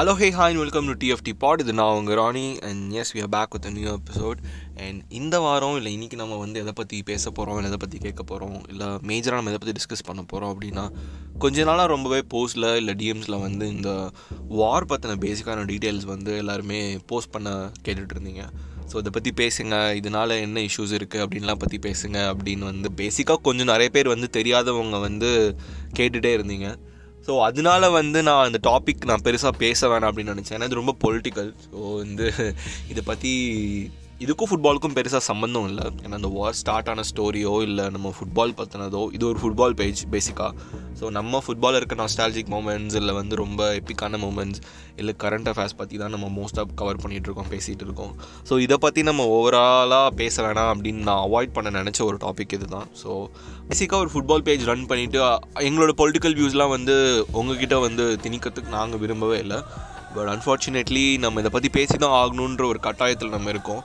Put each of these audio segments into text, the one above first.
Hello hey hi welcome to DFT pod இது நான் உங்கள் Rani and yes we are back with new episode and இந்த வாரம் இல்லை இன்றைக்கி நம்ம வந்து எதை பற்றி பேச போகிறோம் இல்லை எதை பற்றி கேட்க போகிறோம் இல்லை மேஜராக நம்ம எதை பற்றி டிஸ்கஸ் பண்ண போகிறோம் அப்படின்னா கொஞ்ச நாளாக ரொம்பவே போஸ்ட்டில் இல்லை டிஎம்ஸில் வந்து இந்த வார் பற்றின பேசிக்கான டீட்டெயில்ஸ் வந்து எல்லாருமே போஸ்ட் பண்ண கேட்டுட்ருந்தீங்க ஸோ இதை பற்றி பேசுங்க. இதனால் என்ன இஷ்யூஸ் இருக்குது அப்படின்லாம் பற்றி பேசுங்க அப்படின்னு வந்து பேசிக்காக கொஞ்சம் நிறைய பேர் வந்து தெரியாதவங்க வந்து கேட்டுகிட்டே இருந்தீங்க. ஸோ அதனால வந்து நான் இந்த டாபிக் நான் பெருசாக பேச வேணாம் அப்படின்னு நினச்சேன். ஏன்னா இது ரொம்ப பொலிட்டிக்கல் ஸோ வந்து இதை பற்றி இதுக்கும் ஃபுட்பாலுக்கும் பெருசாக சம்மந்தம் இல்லை. ஏன்னா அந்த வார் ஸ்டார்ட் ஆன ஸ்டோரியோ இல்லை நம்ம ஃபுட்பால் பற்றினதோ இது ஒரு ஃபுட்பால் பேஜ் பேசிக்காக ஸோ நம்ம ஃபுட்பால் இருக்க நாஸ்டாலஜிக் மூமெண்ட்ஸ் இல்லை வந்து ரொம்ப எப்பிக்கான மூமெண்ட்ஸ் இல்லை கரண்ட் அஃபேர்ஸ் பற்றி தான் நம்ம மோஸ்ட்டாக கவர் பண்ணிகிட்டு இருக்கோம் பேசிகிட்டு இருக்கோம். ஸோ இதை பற்றி நம்ம ஓவராலாக பேச வேணாம் அப்படின்னு நான் அவாய்ட் பண்ண நினச்ச ஒரு டாபிக் இது தான் ஸோ பேசிக்காக ஒரு ஃபுட்பால் பேஜ் ரன் பண்ணிவிட்டு எங்களோட பொலிட்டிக்கல் வியூஸ்லாம் வந்து உங்ககிட்ட வந்து திணிக்கிறதுக்கு நாங்கள் விரும்பவே இல்லை. பட் அன்ஃபார்ச்சுனேட்லி நம்ம இதை பற்றி பேசி தான் ஆகணுன்ற ஒரு கட்டாயத்தில் நம்ம இருக்கோம்.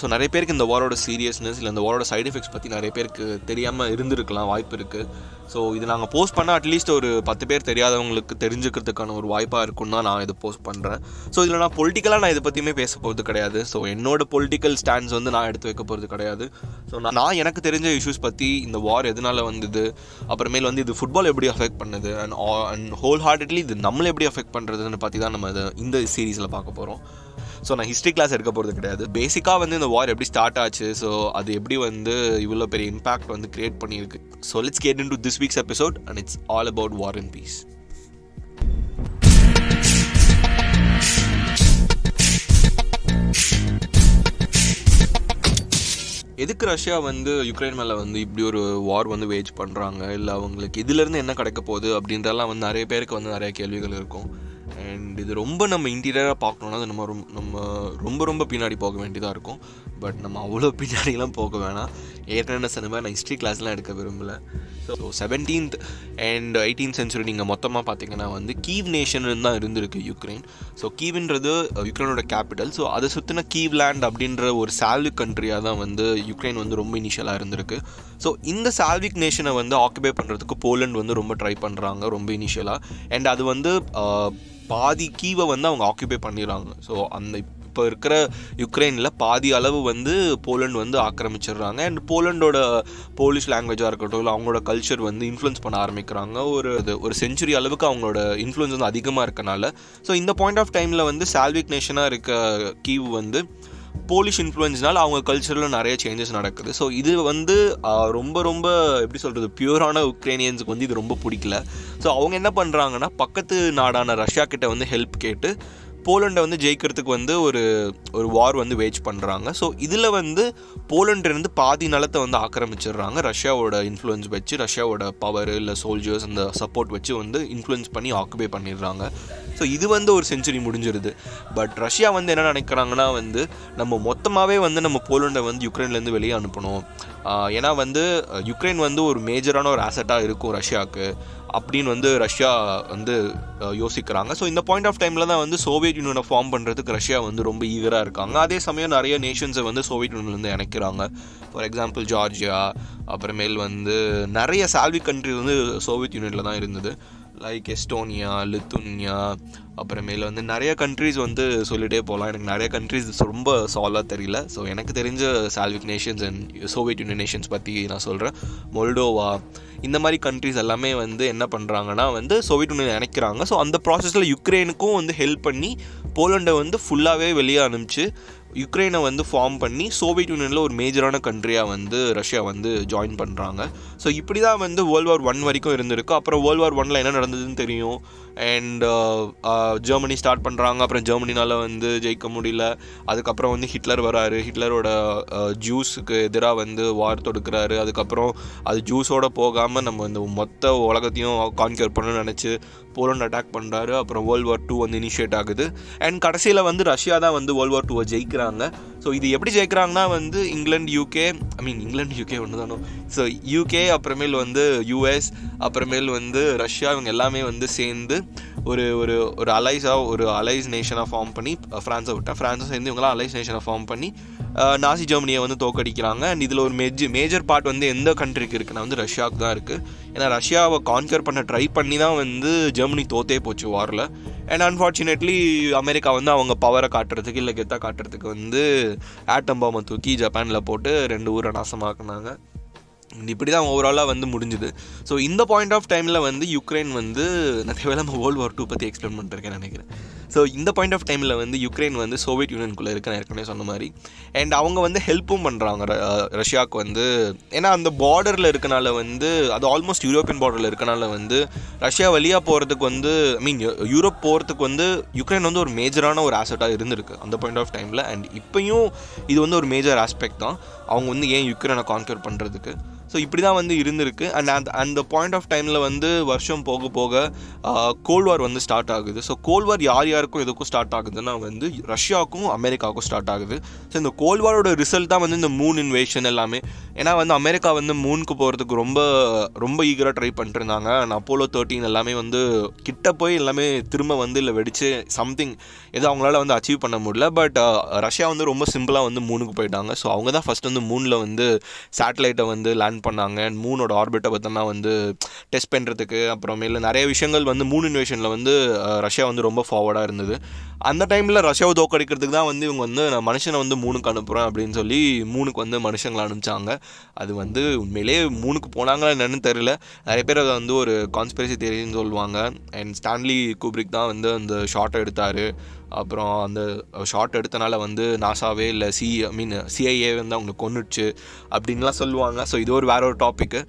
ஸோ நிறைய பேருக்கு இந்த வாரோட சீரியஸ்னஸ் இல்லை இந்த வாரோட சைடு எஃபெக்ட்ஸ் பற்றி நிறைய பேருக்கு தெரியாமல் இருந்திருக்கலாம் வாய்ப்பு இருக்குது ஸோ இது நாங்கள் போஸ்ட் பண்ணால் அட்லீஸ்ட் ஒரு பத்து பேர் தெரியாதவங்களுக்கு தெரிஞ்சுக்கிறதுக்கான ஒரு வாய்ப்பாக இருக்குன்னு தான் நான் இதை போஸ்ட் பண்ணுறேன் ஸோ இதில் நான் பொலிட்டிக்கலாக நான் இதை பற்றியுமே பேச போகிறது கிடையாது. ஸோ என்னோட பொலிட்டிக்கல் ஸ்டாண்ட்ஸ் வந்து நான் எடுத்து வைக்க போகிறது கிடையாது. ஸோ நான் நான் எனக்கு தெரிஞ்ச இஷ்யூஸ் பற்றி இந்த வார் எதனால் வந்தது அப்புறமேல் வந்து இது ஃபுட்பால் எப்படி அஃபெக்ட் பண்ணுது அண்ட் அண்ட் ஹோல் ஹார்ட்டட்லி இது நம்மளை எப்படி அஃபெக்ட் பண்ணுறதுன்னு பற்றி தான் நம்ம இந்த சீரீஸில் பார்க்க போகிறோம் ஸோ நான் ஹிஸ்ட்ரி கிளாஸ் எடுக்க போகிறது கிடையாது. பேசிக்காக வந்து இந்த வார் எப்படி ஸ்டார்ட் ஆச்சு ஸோ அது எப்படி வந்து இவ்வளோ பெரிய இம்பாக்ட் வந்து கிரியேட் பண்ணியிருக்கு. So let's get into this week's episode and it's all about war and peace எதுக்கு ரஷ்யா வந்து யுக்ரைன் மேலே வந்து இப்படி ஒரு வார் வந்து வேஜ் பண்ணுறாங்க இல்லை அவங்களுக்கு இதுலேருந்து என்ன கிடைக்க போகுது? அப்படின்றலாம் வந்து நிறைய பேருக்கு வந்து நிறைய கேள்விகள் இருக்கும். அண்ட் இது ரொம்ப நம்ம இன்டீரியராக பார்க்கணுன்னா அது நம்ம ரொம்ப நம்ம ரொம்ப ரொம்ப பின்னாடி போக வேண்டியதாக இருக்கும். பட் நம்ம அவ்வளோ பின்னாடிலாம் போக வேணாம். ஏற்கனவே சொன்ன நான் ஹிஸ்ட்ரி கிளாஸ்லாம் எடுக்க விரும்பலை. So seventeenth and eighteen century நீங்கள் மொத்தமாக பார்த்தீங்கன்னா வந்து கீவ் நேஷன் தான் இருந்திருக்கு யுக்ரைன் ஸோ கீவ்ன்றது யுக்ரைனோட கேபிட்டல் ஸோ அதை சுற்றின கீவ் லேண்ட் அப்படின்ற ஒரு சால்விக் கண்ட்ரியாக தான் வந்து யுக்ரைன் வந்து ரொம்ப இனிஷியலாக இருந்திருக்கு. ஸோ இந்த சால்விக் நேஷனை வந்து ஆக்குபை பண்ணுறதுக்கு போலண்ட் வந்து ரொம்ப ட்ரை பண்ணுறாங்க ரொம்ப இனிஷியலாக அண்ட் அது வந்து பாதி கீவை வந்து அவங்க ஆக்குபை பண்ணிடுறாங்க. ஸோ அந்த இப்போ இருக்கிற யுக்ரைனில் பாதி அளவு வந்து போலண்ட் வந்து ஆக்கிரமிச்சிடுறாங்க. அண்ட் போலண்டோட போலிஷ் லாங்குவேஜாக இருக்கட்டும் இல்லை அவங்களோட கல்ச்சர் வந்து இன்ஃப்ளூயன்ஸ் பண்ண ஆரம்பிக்கிறாங்க. ஒரு ஒரு செஞ்சுரி அளவுக்கு அவங்களோட இன்ஃப்ளூன்ஸ் வந்து அதிகமாக இருக்கனால. ஸோ இந்த பாயிண்ட் ஆஃப் டைமில் வந்து சால்விக் நேஷனாக இருக்க கீவ் வந்து போலிஷ் இன்ஃப்ளூயன்ஸ்னால அவங்க கல்ச்சரில் நிறைய சேஞ்சஸ் நடக்குது. ஸோ இது வந்து ரொம்ப ரொம்ப எப்படி சொல்கிறது பியூரான உக்ரைனியன்ஸுக்கு வந்து இது ரொம்ப பிடிக்கல. ஸோ அவங்க என்ன பண்ணுறாங்கன்னா பக்கத்து நாடான ரஷ்யா கிட்ட வந்து ஹெல்ப் கேட்டு போலண்டை வந்து ஜெயிக்கிறதுக்கு வந்து ஒரு ஒரு வார் வந்து வேஜ் பண்ணுறாங்க ஸோ இதில் வந்து போலண்ட்லேருந்து பாதி நிலத்தை வந்து ஆக்கிரமிச்சிடுறாங்க. ரஷ்யாவோட இன்ஃப்ளூயன்ஸ் வச்சு ரஷ்யாவோட பவர் இல்லை சோல்ஜர்ஸ் அந்த சப்போர்ட் வச்சு வந்து இன்ஃப்ளூயன்ஸ் பண்ணி ஆக்குபை பண்ணிடுறாங்க. ஸோ இது வந்து ஒரு செஞ்சுரி முடிஞ்சிருது. பட் ரஷ்யா வந்து என்ன நினைக்கிறாங்கன்னா வந்து நம்ம மொத்தமாகவே வந்து நம்ம போலண்டை வந்து யுக்ரைன்லேருந்து வெளியே அனுப்பணும். ஏன்னா வந்து யுக்ரைன் வந்து ஒரு மேஜரான ஒரு ஆசட்டாக இருக்கும் ரஷ்யாவுக்கு அப்படின்னு வந்து ரஷ்யா வந்து யோசிக்கிறாங்க. ஸோ இந்த பாயிண்ட் ஆஃப் டைமில் தான் வந்து சோவியத் யூனியனை ஃபார்ம் பண்ணுறதுக்கு ரஷ்யா வந்து ரொம்ப ஈகராக இருக்காங்க. அதே சமயம் நிறைய நேஷன்ஸை வந்து சோவியத் யூனியன்லேருந்து இணைக்கிறாங்க. ஃபார் எக்ஸாம்பிள் ஜார்ஜியா அப்புறமேல் வந்து நிறைய சால்வி கண்ட்ரி வந்து சோவியத் யூனியனில் தான் இருந்தது. லைக் எஸ்டோனியா லித்துனியா அப்புறமேல வந்து நிறைய கண்ட்ரிஸ் வந்து சொல்லிகிட்டே போகலாம் எனக்கு நிறைய கண்ட்ரிஸ் ரொம்ப சால்வாக தெரியல. ஸோ எனக்கு தெரிஞ்ச Slavic nations and Soviet Union nations பற்றி நான் சொல்கிறேன் மொல்டோவா இந்த மாதிரி கண்ட்ரிஸ் எல்லாமே வந்து என்ன பண்ணுறாங்கன்னா வந்து சோவியத் யூனியன் நினைக்கிறாங்க ஸோ அந்த ப்ராசஸில் யுக்ரைனுக்கும் வந்து ஹெல்ப் பண்ணி போலண்டை வந்து ஃபுல்லாகவே வெளியே அனுப்பிச்சு யுக்ரைனை வந்து ஃபார்ம் பண்ணி சோவியத் யூனியனில் ஒரு மேஜரான கண்ட்ரியாக வந்து ரஷ்யா வந்து ஜாயின் பண்ணுறாங்க ஸோ இப்படி தான் வந்து வேர்ல்டு வார் ஒன் வரைக்கும் இருந்திருக்கு. அப்புறம் வேர்ல்டு வார் ஒனில் என்ன நடந்ததுன்னு தெரியும். அண்ட் ஜெர்மனி ஸ்டார்ட் பண்ணுறாங்க அப்புறம் ஜெர்மனினால் வந்து ஜெயிக்க முடியல. அதுக்கப்புறம் வந்து ஹிட்லர் வராரு. ஹிட்லரோட ஜூஸுக்கு uh, எதிராக வந்து வார் தொடுக்கிறாரு. அதுக்கப்புறம் அது ஜூஸோடு போகாமல் நம்ம இந்த மொத்த உலகத்தையும் கான்கர் பண்ணணும்னு நினச்சி போலண்ட் அட்டாக் பண்ணுறாரு அப்புறம் வேர்ல்டு வார் டூ வந்து இனிஷியேட் ஆகுது. அண்ட் கடைசியில் வந்து ரஷ்யா தான் வந்து வேர்ல்டு வார் டூவை ஜெயிக்கிறாங்க. ஸோ இது எப்படி ஜெயிக்கிறாங்கன்னா வந்து England UK I mean England UK ஒன்று தானோ ஸோ யூகே அப்புறமேல் வந்து யூஎஸ் அப்புறமேல் வந்து ரஷ்யா இவங்க எல்லாமே வந்து சேர்ந்து ஒரு ஒரு ஒரு அலைஸாக ஒரு அலைஸ் நேஷனாக ஃபார்ம் பண்ணி ஃப்ரான்ஸை விட்டால் ஃப்ரான்ஸை சேர்ந்து இவங்களாம் அலைஸ் நேஷனை ஃபார்ம் பண்ணி நாசி ஜெர்மனியை வந்து தோக்கடிக்கிறாங்க அண்ட் இதில் ஒரு மெஜ் மேஜர் பார்ட் வந்து எந்த கண்ட்ரிக்கு இருக்குன்னா வந்து ரஷ்யாவுக்கு தான் இருக்குது ஏன்னா ரஷ்யாவை கான்கர் பண்ண ட்ரை பண்ணி தான் வந்து ஜெர்மனி தோத்தே போச்சு வாரில் அண்ட் அன்ஃபார்ச்சுனேட்லி அமெரிக்கா வந்து அவங்க பவரை காட்டுறதுக்கு இல்லை கெத்தாக காட்டுறதுக்கு வந்து ஆட்டம் பாம்பை தூக்கி ஜப்பானில் போட்டு ரெண்டு ஊரை நாசமாக்குனாங்க. இப்படி தான் ஓவராலாக வந்து முடிஞ்சுது. ஸோ இந்த பாயிண்ட் ஆஃப் டைமில் வந்து யுக்ரைன் வந்து நிறைய வேலை நம்ம வேர்ல்டு வார் டூ பற்றி எக்ஸ்பிளைன் பண்ணிருக்கேன் நினைக்கிறேன். ஸோ இந்த பாயிண்ட் ஆஃப் டைமில் வந்து யுக்ரைன் வந்து சோவியட் யூனியனுக்குள்ளே இருக்கு ஏற்கனவே சொன்ன மாதிரி. அண்ட் அவங்க வந்து ஹெல்ப்பும் பண்ணுறாங்க ரஷ்யாவுக்கு வந்து. ஏன்னா அந்த பார்டரில் இருக்கனால வந்து அது ஆல்மோஸ்ட் யூரோப்பியன் பார்டரில் இருக்கனால வந்து ரஷ்யா வழியாக போகிறதுக்கு வந்து ஐ மீன் யூரோப் போகிறதுக்கு வந்து யுக்ரைன் வந்து ஒரு மேஜரான ஒரு ஆசட்டாக இருந்திருக்கு அந்த பாயிண்ட் ஆஃப் டைமில் அண்ட் இப்போயும் இது வந்து ஒரு மேஜர் ஆஸ்பெக்ட் தான். அவங்க வந்து ஏன் யுக்ரைனை கான்கர் பண்ணுறதுக்கு ஸோ இப்படி தான் வந்து இருந்திருக்கு. அண்ட் அந்த அந்த பாயிண்ட் ஆஃப் டைமில் வந்து வருஷம் போக போக கோல்ட் வார் வந்து ஸ்டார்ட் ஆகுது. ஸோ கோல்ட் வார் யார் யாருக்கும் எதுக்கும் ஸ்டார்ட் ஆகுதுன்னா வந்து ரஷ்யாவுக்கும் அமெரிக்காவுக்கும் ஸ்டார்ட் ஆகுது. ஸோ இந்த கோல்ட் வாரோட ரிசல்ட் தான் வந்து இந்த மூன் இன்வேஷன் எல்லாமே. ஏன்னா வந்து அமெரிக்கா வந்து மூனுக்கு போகிறதுக்கு ரொம்ப ரொம்ப ஈகராக ட்ரை பண்ணிட்டுருந்தாங்க. அண்ட் அப்போலோ தேர்ட்டின் எல்லாமே வந்து கிட்ட போய் எல்லாமே திரும்ப வந்து இல்லை வெடிச்சு சம்திங் எதுவும் அவங்களால வந்து அச்சீவ் பண்ண முடியல. பட் ரஷ்யா வந்து ரொம்ப சிம்பிளாக வந்து மூணுக்கு போயிட்டாங்க. ஸோ அவங்க தான் ஃபஸ்ட் வந்து மூணில் வந்து சேட்டலைட்டை வந்து லேண்ட் பண்ணாங்க. அண்ட் மூனோட ஆர்பிட்டை பார்த்தோன்னா வந்து டெஸ்ட் பண்ணுறதுக்கு அப்புறமேல நிறைய விஷயங்கள் வந்து மூன் இன்வேஷனில் வந்து ரஷ்யா வந்து ரொம்ப ஃபார்வர்டாக இருந்தது. அந்த டைமில் ரஷ்யாவை தோக்கடிக்கிறதுக்கு தான் வந்து இவங்க வந்து நான் மனுஷனை வந்து மூணுக்கு அனுப்புகிறேன் அப்படின்னு சொல்லி மூணுக்கு வந்து மனுஷங்களை அனுப்பிச்சாங்க. அது வந்து உண்மையிலே மூணுக்கு போனாங்களா என்னன்னு தெரியல. நிறைய பேர் அதை வந்து ஒரு கான்ஸ்பிரசி தெரியுன்னு சொல்லுவாங்க. அண்ட் ஸ்டான்லி கூப்ரிக் தான் வந்து அந்த ஷார்ட்டை எடுத்தார். அப்புறம் அந்த ஷார்ட் எடுத்தனால வந்து நாசாவே இல்லை சி ஐ மீன் சிஐஏ வந்து அவங்களை கொன்னுடுச்சு அப்படின்லாம் சொல்லுவாங்க. ஸோ இது ஒரு வேற ஒரு டாப்பிக்கு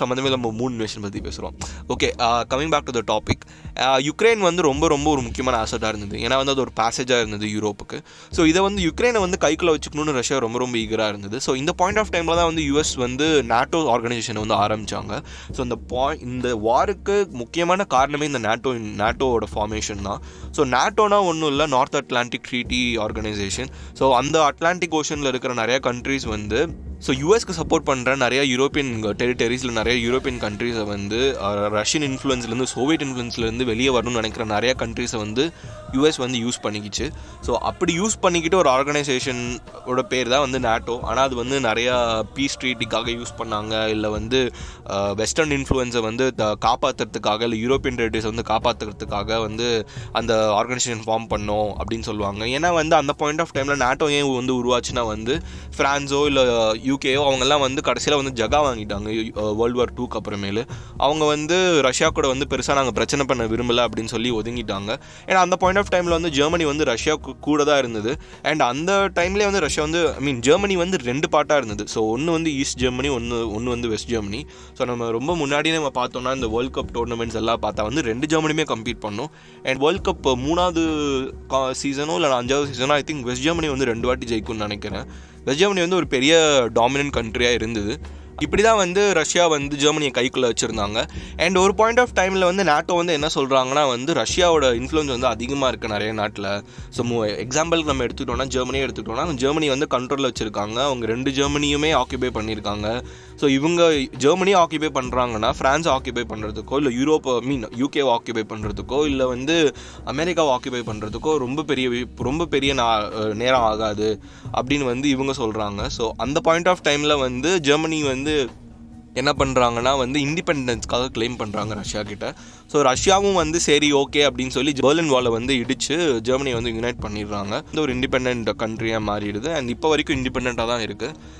சம்மந்தமே நம்ம மூணு நேஷன் பற்றி பேசுகிறோம் okay coming back to the topic Ukraine வந்து ரொம்ப ரொம்ப ஒரு முக்கியமான ஆசட்டாக இருந்தது. ஏன்னா வந்து அது ஒரு பேசேஜாக இருந்தது யூரோப்புக்கு. ஸோ இதை வந்து யுக்ரைனை வந்து கைக்குள்ளே வச்சுக்கணும்னு ரஷ்யா ரொம்ப ரொம்ப ஈகராக இருந்தது. ஸோ இந்த பாயிண்ட் ஆஃப் டைமில் தான் வந்து யூஎஸ் வந்து நாட்டோ ஆர்கனைசேஷனை வந்து ஆரம்பித்தாங்க ஸோ இந்த பாய் இந்த வாருக்கு முக்கியமான காரணமே இந்த நாட்டோ நாட்டோவோட ஃபார்மேஷன் தான். ஸோ நாட்டோனா ஒன்றும் இல்லை North Atlantic Treaty Organisation so அந்த அட்லாண்டிக் ஓஷனில் இருக்கிற நிறைய கண்ட்ரீஸ் வந்து ஸோ யூஎஸ்க்கு சப்போர்ட் பண்ணுற நிறைய யூரோப்பியன் டெரிட்டரிஸில் நிறைய யூரோப்பியன் கண்ட்ரீஸை வந்து ரஷ்யன் இன்ஃப்ளூயன்ஸ்லேருந்து சோவியட் இன்ஃப்ளூயன்ஸ்லேருந்து வெளியே வரணும்னு நினைக்கிற நிறைய கண்ட்ரீஸை வந்து யூஎஸ் வந்து யூஸ் பண்ணிக்கிச்சு. ஸோ அப்படி யூஸ் பண்ணிக்கிட்டு ஒரு ஆர்கனைசேஷனோட பேர் தான் வந்து நேட்டோ ஆனால் அது வந்து நிறையா பீஸ் ட்ரீட்டிக்காக யூஸ் பண்ணாங்க. இல்லை வந்து வெஸ்டர்ன் இன்ஃப்ளூயன்ஸை வந்து காப்பாற்றுறதுக்காக இல்லை யூரோப்பியன் டெரிட்டரிஸை வந்து காப்பாற்றுறதுக்காக வந்து அந்த ஆர்கனைசேஷன் ஃபார்ம் பண்ணோம் அப்படின்னு சொல்லுவாங்க. ஏன்னா வந்து அந்த பாயிண்ட் ஆஃப் டைமில் நாட்டோ ஏன் வந்து உருவாச்சுன்னா வந்து ஃப்ரான்ஸோ இல்லை யூகேயோ அவங்கெல்லாம் வந்து கடைசியில் வந்து ஜகா வாங்கிட்டாங்க. வேர்ல்டு வார் டூக்கு அப்புறமேலு அவங்க வந்து ரஷ்யா கூட வந்து பெருசாக நாங்கள் பிரச்சனை பண்ண விரும்பலை அப்படின்னு சொல்லி ஒதுங்கிட்டாங்க. ஏன்னா அந்த பாயிண்ட் ஆஃப் டைமில் வந்து ஜெர்மனி வந்து ரஷ்யா கூட தான் இருந்தது. அண்ட் அந்த டைம்லேயே வந்து ரஷ்யா வந்து ஐ மீன் ஜெர்மனி வந்து ரெண்டு பார்ட்டாக இருந்தது. ஸோ ஒன்று வந்து ஈஸ்ட் ஜெர்மனி ஒன்று ஒன்று வந்து வெஸ்ட் ஜெர்மனி ஸோ நம்ம ரொம்ப முன்னாடியே நம்ம பார்த்தோம்னா இந்த வேர்ல்ட் கப் டோர்னமெண்ட்ஸ் எல்லாம் பார்த்தா வந்து ரெண்டு ஜெர்மனியுமே கம்ப்ளீட் பண்ணோம். அண்ட் வேர்ல்ட் கப் மூணாவது சீசனோ இல்லை அஞ்சாவது சீசனோ ஐ திங்க் வெஸ்ட் ஜெர்மனி வந்து ரெண்டு வாட்டி ஜெயிக்கும்னு நினைக்கிறேன். வெஸ்ட் ஜெர்மனி வந்து ஒரு பெரிய டாமினன்ட் கண்ட்ரியாக இருந்தது. இப்படி தான் வந்து ரஷ்யா வந்து ஜெர்மனியை கைக்குள்ளே வச்சுருந்தாங்க. அண்ட் ஒரு பாயிண்ட் ஆஃப் டைமில் வந்து நாட்டோ வந்து என்ன சொல்கிறாங்கன்னா வந்து ரஷ்யாவோட இன்ஃப்ளூயன்ஸ் வந்து அதிகமாக இருக்குது நிறைய நாட்டில். ஸோ எக்ஸாம்பிளுக்கு நம்ம எடுத்துக்கிட்டோம்னா ஜெர்மனியே எடுத்துக்கிட்டோம்னா ஜெர்மனி வந்து கண்ட்ரோலில் வச்சுருக்காங்க. அவங்க ரெண்டு ஜெர்மனியுமே ஆக்குபை பண்ணியிருக்காங்க. ஸோ இவங்க ஜெர்மனி ஆக்கியபை பண்ணுறாங்கன்னா ஃப்ரான்ஸ் ஆக்கியபை பண்ணுறதுக்கோ இல்லை யூரோப் மீன் யூகேவை ஆக்கியபை பண்ணுறதுக்கோ இல்லை வந்து அமெரிக்காவை ஆக்கியபை பண்ணுறதுக்கோ ரொம்ப பெரிய ரொம்ப பெரிய நேரம் ஆகாது அப்படின்னு வந்து இவங்க சொல்கிறாங்க ஸோ அந்த பாயிண்ட் ஆஃப் டைமில் வந்து ஜெர்மனி வந்து என்ன பண்ணுறாங்கன்னா வந்து இண்டிபெண்டன்ஸ்க்காக கிளைம் பண்ணுறாங்க ரஷ்யா கிட்ட. ஸோ ரஷ்யாவும் வந்து சரி ஓகே அப்படின்னு சொல்லி பெர்லின் வாலை வந்து இடித்து ஜெர்மனியை வந்து யுனைட் பண்ணிடுறாங்க. இந்த ஒரு இண்டிபெண்ட் கண்ட்ரியாக மாறிடுது. அண்ட் இப்போ வரைக்கும் இண்டிபெண்ட்டாக தான் இருக்குது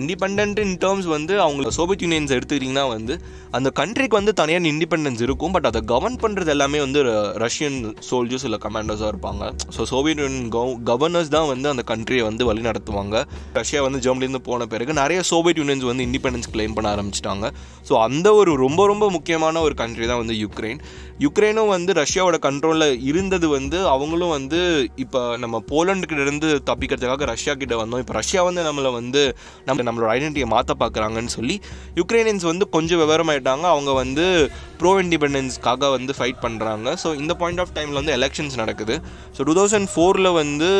இண்டிபெண்ட் இன் டேர்ம்ஸ் வந்து அவங்க சோவியத் யூனியன்ஸ் எடுத்துக்கிட்டிங்கன்னா வந்து அந்த கண்ட்ரிக்கு வந்து தனியான இண்டிபெண்டன்ஸ் இருக்கும். பட் அதை கவர்ன் பண்ணுறது எல்லாமே வந்து ரஷ்யன் சோல்ஜர்ஸ் இல்லை கமாண்டர்ஸாக இருப்பாங்க. ஸோ சோவியத் யூனியன் கவர்னர்ஸ் தான் வந்து அந்த கண்ட்ரியை வந்து வழி நடத்துவாங்க ரஷ்யா வந்து ஜெர்மனிலேருந்து போன பிறகு நிறைய சோவியத் யூனியன்ஸ் வந்து இண்டிபெண்டன்ஸ் கிளைம் பண்ண ஆரம்பிச்சிட்டாங்க. ஸோ அந்த ஒரு ரொம்ப ரொம்ப முக்கியமான ஒரு கண்ட்ரி தான் வந்து யுக்ரைன் யுக்ரைனும் வந்து ரஷ்யாவோட கண்ட்ரோலில் இருந்தது வந்து அவங்களும் வந்து இப்போ நம்ம போலண்டுக்கிட்ட இருந்து தப்பிக்கிறதுக்காக ரஷ்யா கிட்ட வந்தோம். இப்போ ரஷ்யா வந்து நம்மளை வந்து நம்ம நம்மளோட ஐடென்டிட்டியை மாற்ற பார்க்குறாங்கன்னு சொல்லி யுக்ரைனியன்ஸ் வந்து கொஞ்சம் விவரமாயிட்டாங்க. அவங்க வந்து ப்ரோ இண்டிபெண்டன்ஸ்க்காக வந்து ஃபைட் பண்ணுறாங்க ஸோ இந்த பாயிண்ட் ஆஃப் டைமில் வந்து எலெக்ஷன்ஸ் நடக்குது. ஸோ டூ தௌசண்ட் ஃபோரில் வந்து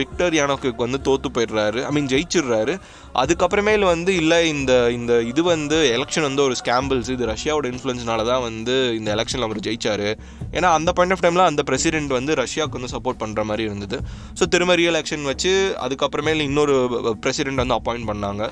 விக்டர் யானோக்கு வந்து தோற்று போயிடுறாரு. ஐ மீன் ஜெயிச்சிடுறாரு. அதுக்கப்புறமேல வந்து இல்லை இந்த இந்த இது வந்து எலெக்ஷன் வந்து ஒரு ஸ்கேம்பிள்ஸ் இது ரஷ்யாவோட இன்ஃப்ளூயன்ஸ்னால தான் வந்து இந்த எலெக்ஷனில் அவர் ஜெயிச்சார். ஏன்னா அந்த பாயிண்ட் ஆஃப் டைமில் அந்த பிரசிடென்ட் வந்து ரஷ்யாவுக்கு வந்து சப்போர்ட் பண்ணுற மாதிரி இருந்தது. ஸோ திரும்ப ரீ எலெக்ஷன் வச்சு அதுக்கப்புறமேல இன்னொரு பிரசிடென்ட் வந்து அப்பாயிண்ட் பண்ணாங்க.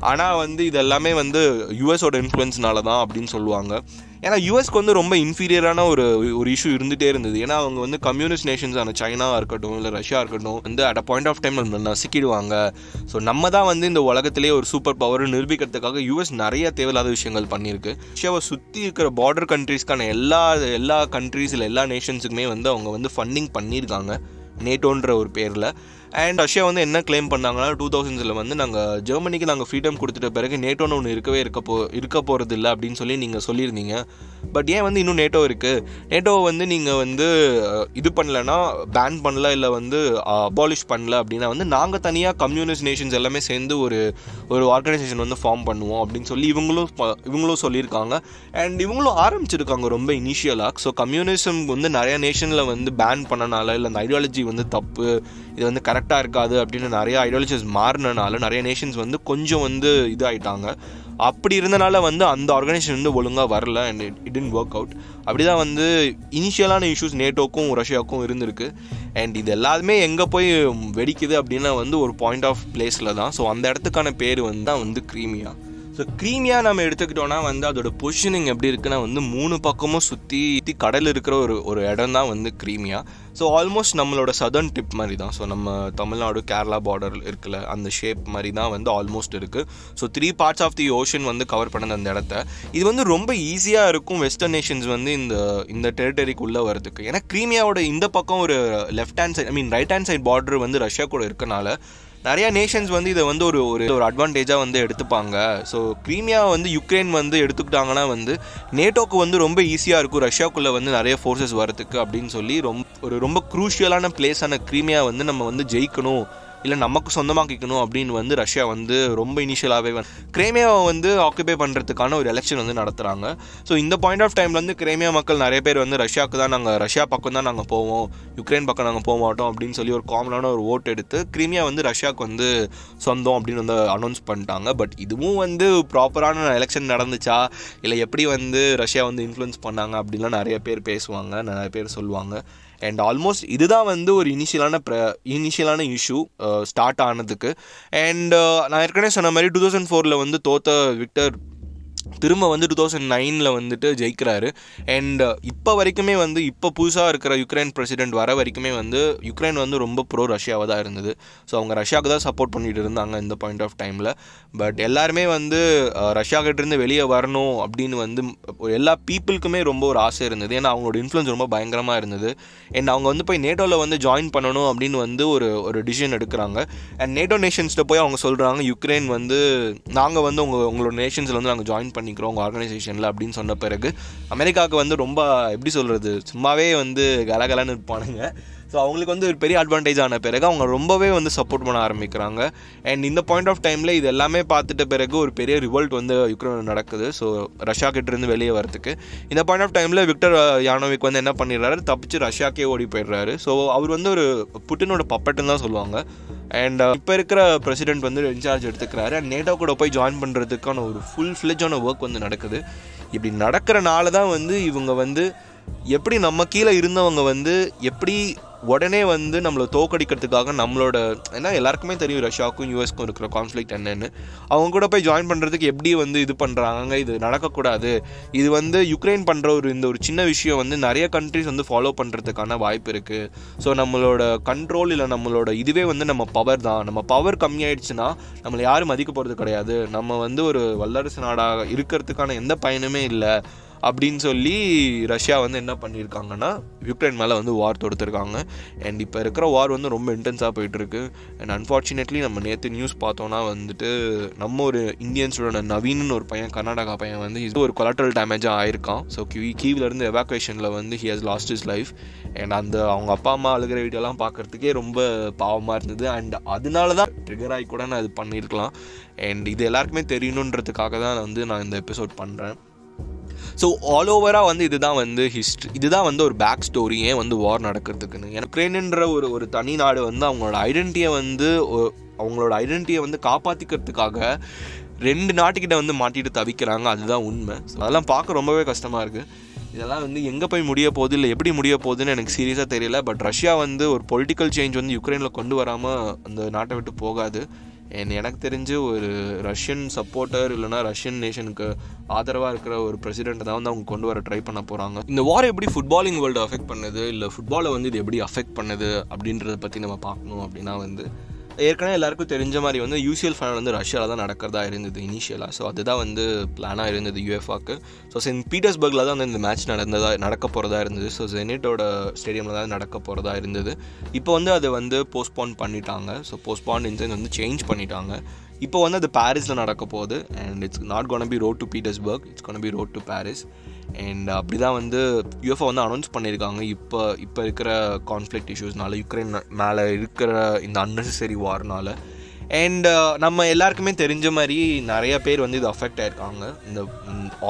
ஆனால் வந்து இது எல்லாமே வந்து யூஎஸோட இன்ஃப்ளூயன்ஸ்னால தான் அப்படின்னு சொல்லுவாங்க. ஏன்னா யூஎஸ்க்கு வந்து ரொம்ப இன்ஃபீரியரான ஒரு ஒரு இஷ்யூ இருந்துகிட்டே இருந்தது. ஏன்னா அவங்க வந்து கம்யூனிஸ்ட் நேஷன்ஸான சைனாவாக இருக்கட்டும் இல்லை ரஷ்யா இருக்கட்டும் வந்து at a point of time நசுக்கிடுவாங்க. So நம்ம தான் வந்து இந்த உலகத்திலேயே ஒரு சூப்பர் பவர் நிரூபிக்கிறதுக்காக யூஎஸ் நிறைய தேவையில்லாத விஷயங்கள் பண்ணியிருக்கு. ரஷ்யாவை சுற்றி இருக்கிற பார்டர் கண்ட்ரீஸ்க்கான எல்லா எல்லா கண்ட்ரீஸில் எல்லா நேஷன்ஸுக்குமே வந்து அவங்க வந்து ஃபண்டிங் பண்ணியிருக்காங்க. நேட்டோன்ற ஒரு பேரில். அண்ட் ரஷ்யா வந்து என்ன கிளைம் பண்ணாங்கன்னா டூ தௌசண்ட்ஸில் வந்து நாங்கள் ஜெர்மனிக்கு நாங்கள் ஃப்ரீடம் கொடுத்துட்ட பிறகு நேட்டோன்னு ஒன்று இருக்கவே இருக்க போ இருக்க போகிறது இல்லை அப்படின்னு சொல்லி நீங்கள் சொல்லியிருந்தீங்க. பட் ஏன் வந்து இன்னும் நேட்டோ இருக்குது நேட்டோவை வந்து நீங்கள் வந்து இது பண்ணலைன்னா பேன் பண்ணல இல்லை வந்து அபாலிஷ் பண்ணல அப்படின்னா வந்து நாங்கள் தனியாக கம்யூனிஸ்ட் நேஷன்ஸ் எல்லாமே சேர்ந்து ஒரு ஒரு ஆர்கனைசேஷன் வந்து ஃபார்ம் பண்ணுவோம் அப்படின்னு சொல்லி இவங்களும் ப- இவங்களும் சொல்லியிருக்காங்க. அண்ட் இவங்களும் ஆரம்பிச்சிருக்காங்க ரொம்ப இனிஷியலாக ஸோ கம்யூனிசம் வந்து நிறையா நேஷனில் வந்து பேன் பண்ணனால இல்லை அந்த ஐடியாலஜி வந்து தப்பு இது வந்து கரெக்டாக இருக்காது அப்படின்னு நிறைய ஐடியாலஜிஸ் மாறினனால நிறைய நேஷன்ஸ் வந்து கொஞ்சம் வந்து இதாகிட்டாங்க அப்படி இருந்தனால வந்து அந்த ஆர்கனைசேஷன் வந்து ஒழுங்காக வரல and it in work out அப்படி தான் வந்து இனிஷியலான இஷ்யூஸ் நேட்டோக்கும் ரஷ்யாவுக்கும் இருந்திருக்கு. அண்ட் இது எல்லாருமே எங்கே போய் வெடிக்குது அப்படின்னா வந்து ஒரு பாயிண்ட் ஆஃப் பிளேஸில் தான். ஸோ அந்த இடத்துக்கான பேர் வந்து தான் வந்து க்ரீமியா. ஸோ க்ரீமியா நம்ம எடுத்துக்கிட்டோம்னா வந்து அதோட பொசிஷனிங் எப்படி இருக்குன்னா வந்து மூணு பக்கமும் சுற்றி கடல் இருக்கிற ஒரு ஒரு இடம் தான் வந்து க்ரீமியா ஸோ ஆல்மோஸ்ட் நம்மளோட சதர்ன் டிப் மாதிரி தான் ஸோ நம்ம தமிழ்நாடு கேரளா பார்டர் இருக்குல்ல அந்த ஷேப் மாதிரி தான் வந்து ஆல்மோஸ்ட் இருக்குது so three parts of the ocean வந்து கவர் பண்ணது அந்த இடத்த. இது வந்து ரொம்ப ஈஸியாக இருக்கும் வெஸ்டர்ன் நேஷன்ஸ் வந்து இந்த இந்த டெரிட்டரிக்குள்ளே வரதுக்கு ஏன்னா க்ரீமியாவோட இந்த பக்கம் ஒரு left hand side I mean right hand side border வந்து ரஷ்யா கூட இருக்கனால நிறைய நேஷன்ஸ் வந்து இதை வந்து ஒரு ஒரு ஒரு அட்வான்டேஜாக வந்து எடுத்துப்பாங்க. ஸோ க்ரீமியா வந்து யுக்ரைன் வந்து எடுத்துக்கிட்டாங்கன்னா வந்து நேட்டோக்கு வந்து ரொம்ப ஈஸியாக இருக்கும். ரஷ்யாக்குள்ளே வந்து நிறைய ஃபோர்ஸஸ் வரதுக்கு அப்படின்னு சொல்லி ரொம்ப ஒரு ரொம்ப க்ரூஷியலான பிளேஸான க்ரீமியா வந்து நம்ம வந்து ஜெயிக்கணும். இல்லை நமக்கு சொந்தமாக்கிக்கணும் அப்படின்னு வந்து ரஷ்யா வந்து ரொம்ப இனிஷியலாகவே கிரேமியாவை வந்து ஆக்குபை பண்ணுறதுக்கான ஒரு எலெக்ஷன் வந்து நடத்துகிறாங்க ஸோ இந்த பாயிண்ட் ஆஃப் டைமில் வந்து கிரேமியா மக்கள் நிறைய பேர் வந்து ரஷ்யாவுக்கு தான் நாங்கள் ரஷ்யா பக்கம் தான் நாங்கள் போவோம் யுக்ரைன் பக்கம் நாங்கள் போக மாட்டோம் அப்படின்னு சொல்லி ஒரு காமனான ஒரு ஓட் எடுத்து கிரீமியா வந்து ரஷ்யாவுக்கு வந்து சொந்தம் அப்படின்னு வந்து அனௌன்ஸ் பண்ணிட்டாங்க. பட் இதுவும் வந்து ப்ராப்பரான எலெக்ஷன் நடந்துச்சா? இல்லை எப்படி வந்து ரஷ்யா வந்து இன்ஃப்ளூயன்ஸ் பண்ணாங்க அப்படின்லாம் நிறைய பேர் பேசுவாங்க நிறைய பேர் சொல்லுவாங்க. அண்ட் ஆல்மோஸ்ட் இதுதான் வந்து ஒரு இனிஷியலான ப்ர இனிஷியலான இஷ்யூ ஸ்டார்ட் ஆனதுக்கு. அண்ட் uh, நான் ஏற்கனவே சொன்ன மாதிரி டூ தௌசண்ட் ஃபோரில் வந்து தோத்த விக்டர் திரும்ப வந்து டூ தௌசண்ட் நைனில் வந்துட்டு ஜெயிக்கிறாரு. அண்ட் uh, இப்போ வரைக்குமே வந்து இப்போ புதுசாக இருக்கிற யுக்ரைன் பிரசிடென்ட் வர வரைக்குமே வந்து யுக்ரைன் வந்து ரொம்ப ப்ரோ ரஷ்யாவாக தான் இருந்தது. ஸோ அவங்க ரஷ்யாவுக்கு தான் சப்போர்ட் பண்ணிட்டு இருந்தாங்க இந்த பாயிண்ட் ஆஃப் டைமில் பட் எல்லாருமே வந்து uh, ரஷ்யா கிட்டேருந்து வெளியே வரணும் அப்படின்னு வந்து எல்லா பீப்புளுக்குமே ரொம்ப ஒரு ஆசை இருந்தது. ஏன்னா அவங்களோட இன்ஃப்ளூயன்ஸ் ரொம்ப பயங்கரமாக இருந்தது. அண்ட் அவங்க வந்து போய் நேட்டோவில் வந்து ஜாயின் பண்ணணும் அப்படின்னு வந்து ஒரு ஒரு டிசிஷன் எடுக்கிறாங்க. அண்ட் நேட்டோ நேஷன்ஸ்கிட்ட போய் அவங்க சொல்கிறாங்க யுக்ரைன் வந்து நாங்கள் வந்து உங்கள் உங்களோட நேஷன்ஸில் வந்து நாங்கள் ஜாயின் பண்ணி பண்ணிக்கிறோம் உங்கள் ஆர்கனைசேஷனில் அப்படின்னு சொன்ன பிறகு அமெரிக்காவுக்கு வந்து ரொம்ப எப்படி சொல்கிறது சும்மாவே வந்து கலகலன்னு இருப்பானுங்க. ஸோ அவங்களுக்கு வந்து ஒரு பெரிய அட்வான்டேஜ் ஆன பிறகு அவங்க ரொம்பவே வந்து சப்போர்ட் பண்ண ஆரம்பிக்கிறாங்க. அண்ட் இந்த பாயிண்ட் ஆஃப் டைமில் இது எல்லாமே பார்த்துட்ட பிறகு ஒரு பெரிய ரிவல்ட் வந்து யுக்ரைன் நடக்குது. ஸோ ரஷ்யா கிட்டேருந்து வெளியே வரதுக்கு இந்த பாயிண்ட் ஆஃப் டைமில் விக்டர் யானோவிக் வந்து என்ன பண்ணிடுறாரு? தப்பிச்சு ரஷ்யாக்கே ஓடி போயிடுறாரு. ஸோ அவர் வந்து ஒரு புட்டினோட பப்பட்டுன்னு தான் சொல்லுவாங்க. அண்ட் uh, இப்போ இருக்கிற பிரசிடென்ட் வந்து இன்சார்ஜ் எடுத்துக்கிறாரு. அண்ட் நேட்டோ கூட போய் ஜாயின் பண்ணுறதுக்கான ஒரு ஃபுல் ஃப்ளெஜான ஒர்க் வந்து நடக்குது. இப்படி நடக்கிறனால தான் வந்து இவங்க வந்து எப்படி நம்ம கீழே இருந்தவங்க வந்து எப்படி உடனே வந்து நம்மளை தோக்கடிக்கிறதுக்காக நம்மளோட ஏன்னா எல்லாருக்குமே தெரியும் ரஷ்யாவுக்கும் யூஎஸ்க்கும் இருக்கிற கான்ஃப்ளிக் என்னன்னு. அவங்க கூட போய் ஜாயின் பண்ணுறதுக்கு எப்படி வந்து இது பண்ணுறாங்க இது நடக்கக்கூடாது. இது வந்து யுக்ரைன் பண்ணுற ஒரு இந்த ஒரு சின்ன விஷயம் வந்து நிறைய கண்ட்ரிஸ் வந்து ஃபாலோ பண்ணுறதுக்கான வாய்ப்பு இருக்குது ஸோ நம்மளோட கண்ட்ரோல் இல்லை நம்மளோட இதுவே வந்து நம்ம பவர் தான். நம்ம பவர் கம்மியாயிடுச்சுன்னா நம்மளை யாரும் மதிக்க போகிறது கிடையாது. நம்ம வந்து ஒரு வல்லரசு நாடாக இருக்கிறதுக்கான எந்த பயனுமே இல்லை. அப்படின்னு சொல்லி ரஷ்யா வந்து என்ன பண்ணியிருக்காங்கன்னா யுக்ரைன் மேலே வந்து வார் தொடுத்துருக்காங்க. அண்ட் இப்போ இருக்கிற வார் வந்து ரொம்ப இன்டென்ஸாக போயிட்டுருக்கு. அண்ட் அன்ஃபார்ச்சுனேட்லி நம்ம நேற்று நியூஸ் பார்த்தோன்னா வந்துட்டு நம்ம ஒரு இந்தியன்ஸோட நவீன்னு ஒரு பையன் கர்நாடகா பையன் வந்து இது ஒரு கொலாட்ரல் டேமேஜாக ஆயிருக்கான். ஸோ கிவி கீவிலேருந்து எவாக்குவேஷனில் வந்து he has lost his life and அந்த அவங்க அப்பா அம்மா அழுகிற வீடியோலாம் பார்க்குறதுக்கே ரொம்ப பாவமாக இருந்தது. அண்ட் அதனால தான் ட்ரிகர் ஆகி கூட நான் இது பண்ணியிருக்கலாம். அண்ட் இது எல்லாருக்குமே தெரியணுன்றதுக்காக தான் வந்து நான் இந்த எபிசோட் பண்ணுறேன் ஸோ ஆல் ஓவராக வந்து இதுதான் வந்து ஹிஸ்ட்ரி இதுதான் வந்து ஒரு பேக் ஸ்டோரி ஏன் வந்து வார் நடக்கிறதுக்குன்னு. யுக்ரைனுன்ற ஒரு ஒரு தனி நாடு வந்து அவங்களோட ஐடென்டிட்டியை வந்து அவங்களோட ஐடென்டிட்டியை வந்து காப்பாற்றிக்கிறதுக்காக ரெண்டு நாட்டுக்கிட்ட வந்து மாட்டிட்டு தவிக்கிறாங்க. அதுதான் உண்மை. ஸோ அதெல்லாம் பார்க்க ரொம்பவே கஷ்டமாக இருக்குது இதெல்லாம் வந்து எங்கே போய் முடிய போகுது இல்லை எப்படி முடிய போகுதுன்னு எனக்கு சீரியஸாக தெரியல. பட் ரஷ்யா வந்து ஒரு பொலிட்டிக்கல் சேஞ்ச் வந்து யுக்ரைனில் கொண்டு வராமல் அந்த நாட்டை விட்டு போகாது. அண்ட் எனக்கு தெரிஞ்சு ஒரு ரஷ்யன் சப்போர்ட்டர் இல்லைனா ரஷ்யன் நேஷனுக்கு ஆதரவாக இருக்கிற ஒரு பிரசிடென்ட் தான் வந்து அவங்க கொண்டு வர ட்ரை பண்ண போகிறாங்க இந்த வார் எப்படி ஃபுட்பாலிங் வேர்ல்டு அஃபெக்ட் பண்ணுது? இல்லை ஃபுட்பாலை வந்து இது எப்படி அஃபெக்ட் பண்ணுது? அப்படின்றத பற்றி நம்ம பார்க்கணும் அப்படின்னா வந்து ஏற்கனவே எல்லாருக்கும் தெரிஞ்ச மாதிரி வந்து யூசிஎல் ஃபைனல் வந்து ரஷ்யாவில் தான் நடக்கிறதா இருந்தது இனிஷியலாக ஸோ அதுதான் வந்து பிளானாக இருந்தது யூஎஃபாக்கு ஸோ சென்ட் பீட்டர்ஸ்பர்கில் தான் வந்து இந்த மேட்ச் நடந்ததா நடக்க போகிறதா இருந்தது. ஸோ ஜெனிட்டோட ஸ்டேடியமில் தான் நடக்க போகிறதா இருந்தது. இப்போ வந்து அதை வந்து போஸ்ட்போன் பண்ணிட்டாங்க. ஸோ போஸ்ட்போன் இன்சென்ட் வந்து சேஞ்ச் பண்ணிட்டாங்க. இப்போ வந்து அது பாரிஸில் நடக்க போகுது. And it's not gonna be road to Petersburg it's gonna be road to Paris and அப்படி தான் வந்து யூஎஃப்ஓ வந்து அனௌன்ஸ் பண்ணியிருக்காங்க. இப்போ இப்போ இருக்கிற கான்ஃப்ளிக்ட் இஷ்யூஸ்னால யுக்ரைன் மேலே இருக்கிற இந்த அன்னெசரி வார்னால் அண்ட் நம்ம எல்லாருக்குமே தெரிஞ்ச மாதிரி நிறைய பேர் வந்து இது அஃபெக்ட் ஆயிருக்காங்க. இந்த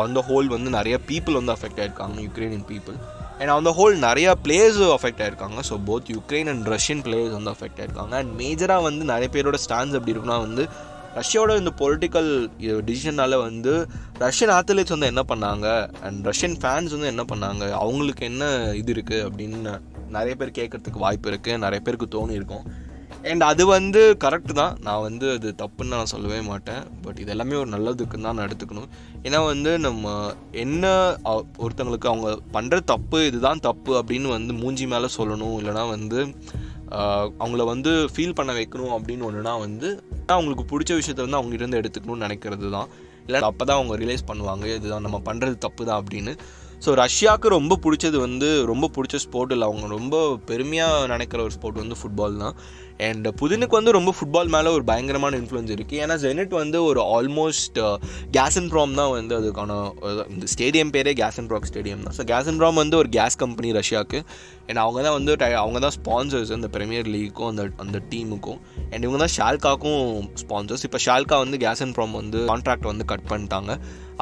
ஆன் த ஹோல் வந்து நிறைய பீப்புள் வந்து அஃபெக்ட் ஆயிருக்காங்க Ukrainian people and on the whole நிறையா பிளேயர்ஸ் அஃபெக்ட் ஆயிருக்காங்க. So both Ukraine and Russian players வந்து அஃபெக்ட் ஆயிருக்காங்க. அண்ட் மேஜராக வந்து நிறைய பேரோட ஸ்டாண்ட்ஸ் எப்படி இருக்குன்னா வந்து ரஷ்யாவோட இந்த பொலிட்டிக்கல் டிசிஷனால் வந்து ரஷ்யன் ஆத்லெட்ஸ் வந்து என்ன பண்ணாங்க? அண்ட் ரஷ்யன் ஃபேன்ஸ் வந்து என்ன பண்ணாங்க? அவங்களுக்கு என்ன இது இருக்குது அப்படின்னு நிறைய பேர் கேட்குறதுக்கு வாய்ப்பு இருக்குது நிறைய பேருக்கு தோணி இருக்கும். அண்ட் அது வந்து கரெக்டு தான். நான் வந்து அது தப்புன்னு நான் சொல்லவே மாட்டேன். பட் இது எல்லாமே ஒரு நல்லதுக்குன்னு தான் நான் எடுத்துக்கணும். ஏன்னா வந்து நம்ம என்ன ஒருத்தங்களுக்கு அவங்க பண்ணுற தப்பு இதுதான் தப்பு அப்படின்னு வந்து மூஞ்சி மேலே சொல்லணும். இல்லைனா வந்து அவங்கள வந்து ஃபீல் பண்ண வைக்கணும் அப்படின்னு ஒன்றுனா வந்து அவங்களுக்கு பிடிச்ச விஷயத்த வந்து அவங்க இருந்து எடுத்துக்கணும்னு நினைக்கிறது தான். இல்லை அப்போ தான் அவங்க ரியலைஸ் பண்ணுவாங்க இதுதான் நம்ம பண்ணுறது தப்பு தான் அப்படின்னு. ஸோ ரஷ்யாவுக்கு ரொம்ப பிடிச்சது வந்து ரொம்ப பிடிச்ச ஸ்போர்ட் இல்லை அவங்க ரொம்ப பெருமையாக நினைக்கிற ஒரு ஸ்போர்ட் வந்து ஃபுட்பால் தான். அண்ட் புதினுக்கு வந்து ரொம்ப ஃபுட்பால் மேலே ஒரு பயங்கரமான இன்ஃப்ளூயன்ஸ் இருக்குது ஏன்னா ஜெனட் வந்து ஒரு ஆல்மோஸ்ட் கேஸ் அண்ட் ப்ராம் தான் வந்து அதுக்கான இந்த ஸ்டேடியம் பேரே கேஸ் அண்ட் ப்ராக் ஸ்டேடியம் தான். ஸோ கேஸ் அண்ட் ப்ராம் வந்து ஒரு கேஸ் கம்பெனி ரஷ்யாவுக்கு அண்ட் அவங்க தான் வந்து அவங்க தான் ஸ்பான்சர்ஸ் அந்த பிரீமியர் லீக்கும் அந்த அந்த டீமுக்கும் அண்ட் இவங்க தான் ஷால்காக்கும் ஸ்பான்சர்ஸ் இப்போ ஷால்கா வந்து கேஸ் அண்ட் ப்ராம் வந்து கான்ட்ராக்ட் வந்து கட் பண்ணிட்டாங்க.